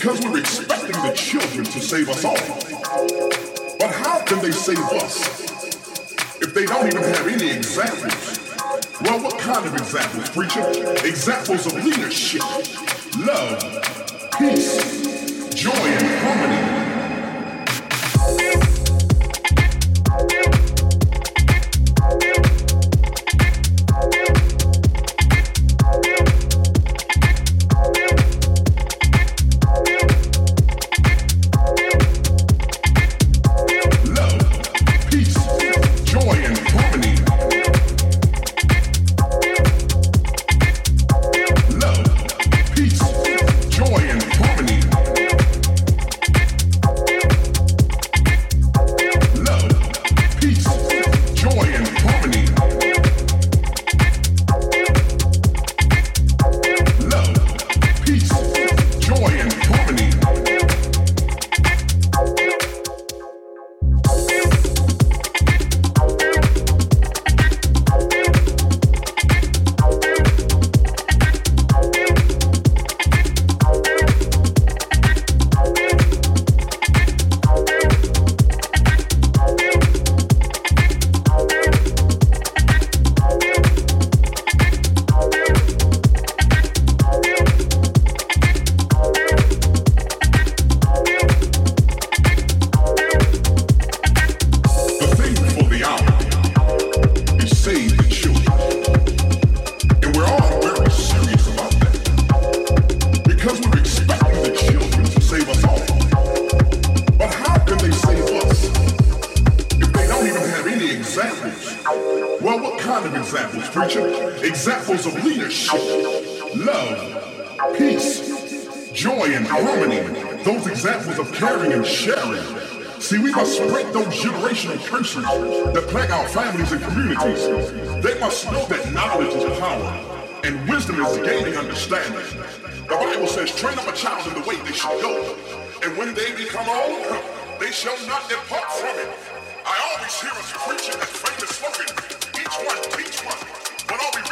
because we're expecting the children to save us all. But how can they save us if they don't even have any examples? Well, what kind of examples, preacher? Examples of leadership, love, peace, joy, principles of leadership, love, peace, joy, and harmony. Those examples of caring and sharing. See, we must break those generational curses that plague our families and communities. They must know that knowledge is power and wisdom is gaining understanding. The Bible says, train up a child in the way they should go, and when they become old, they shall not depart from it. I always hear us preaching that famous slogan, each one teach one. Only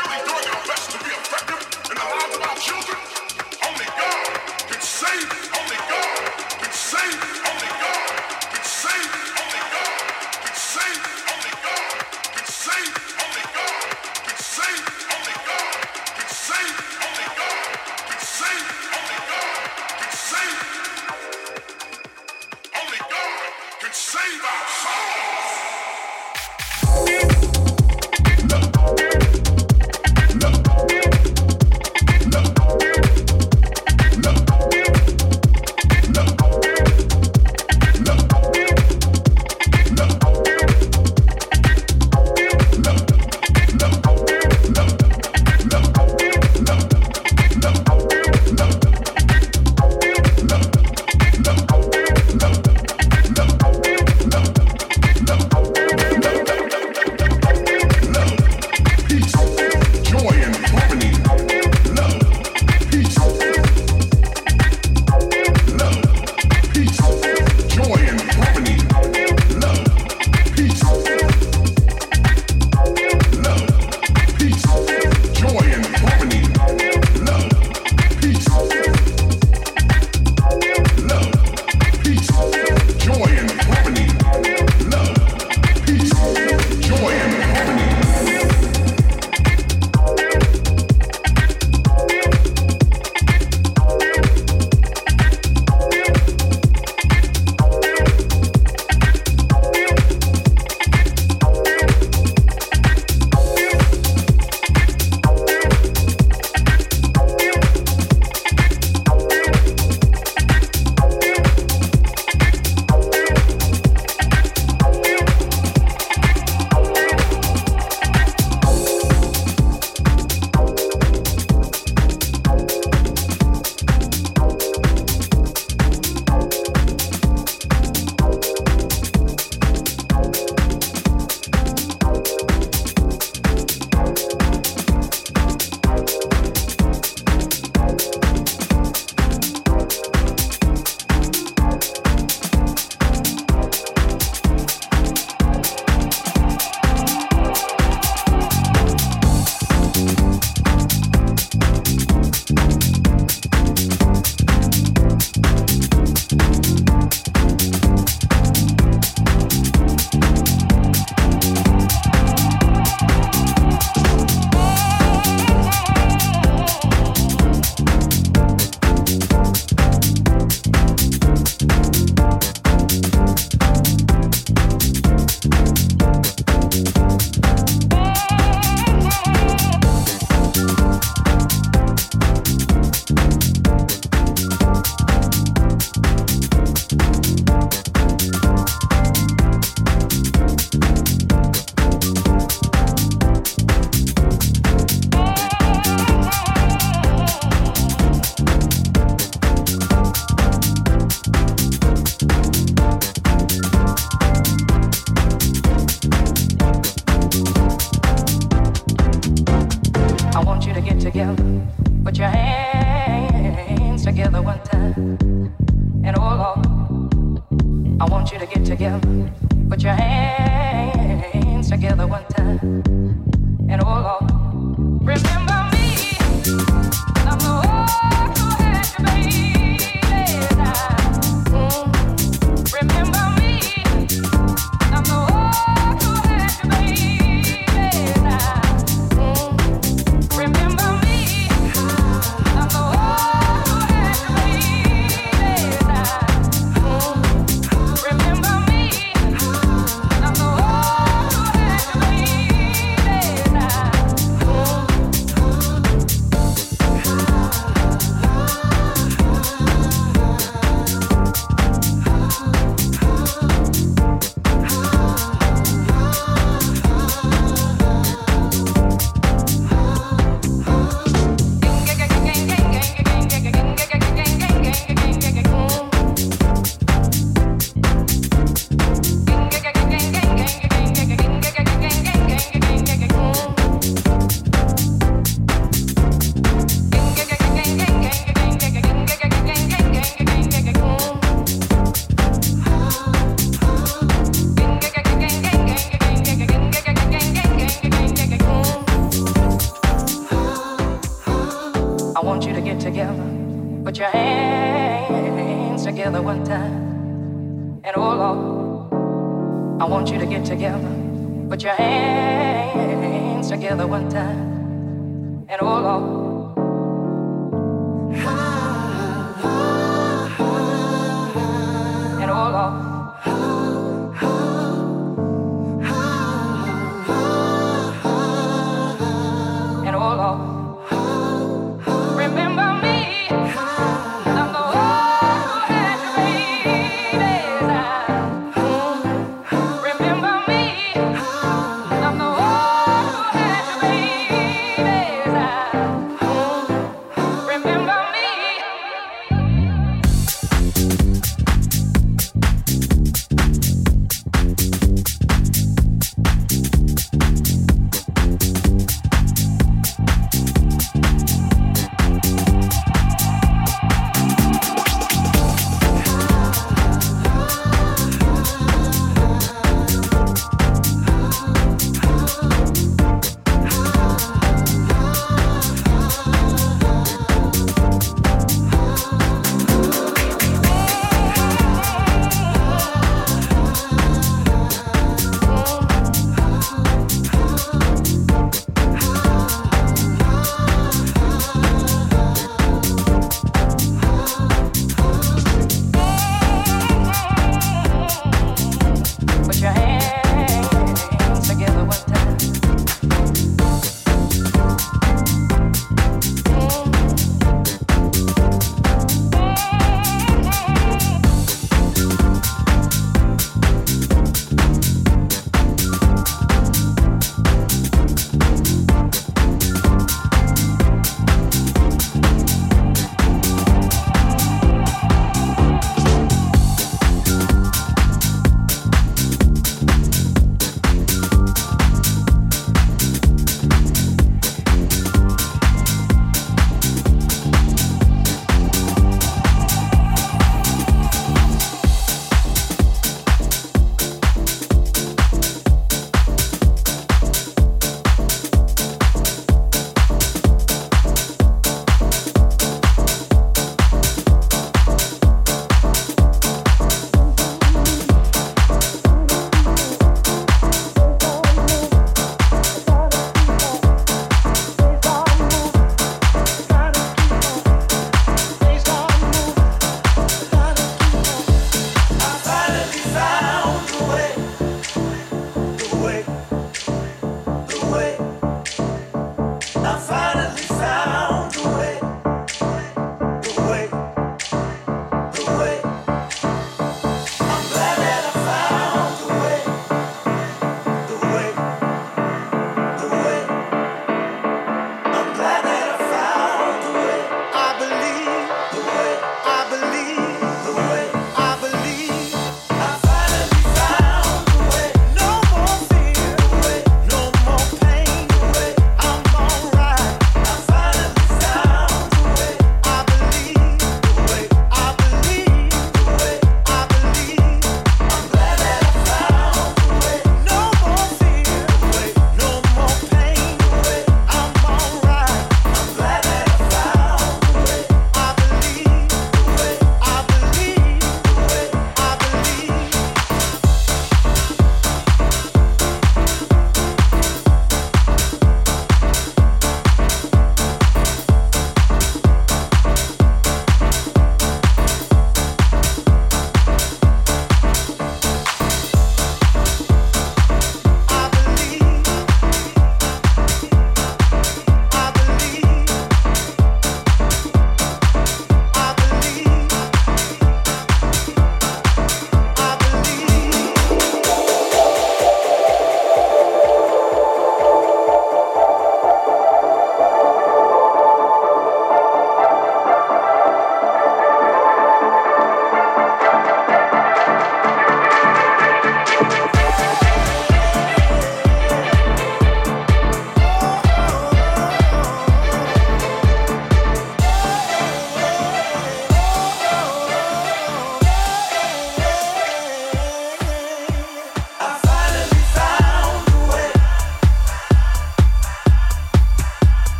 God can save.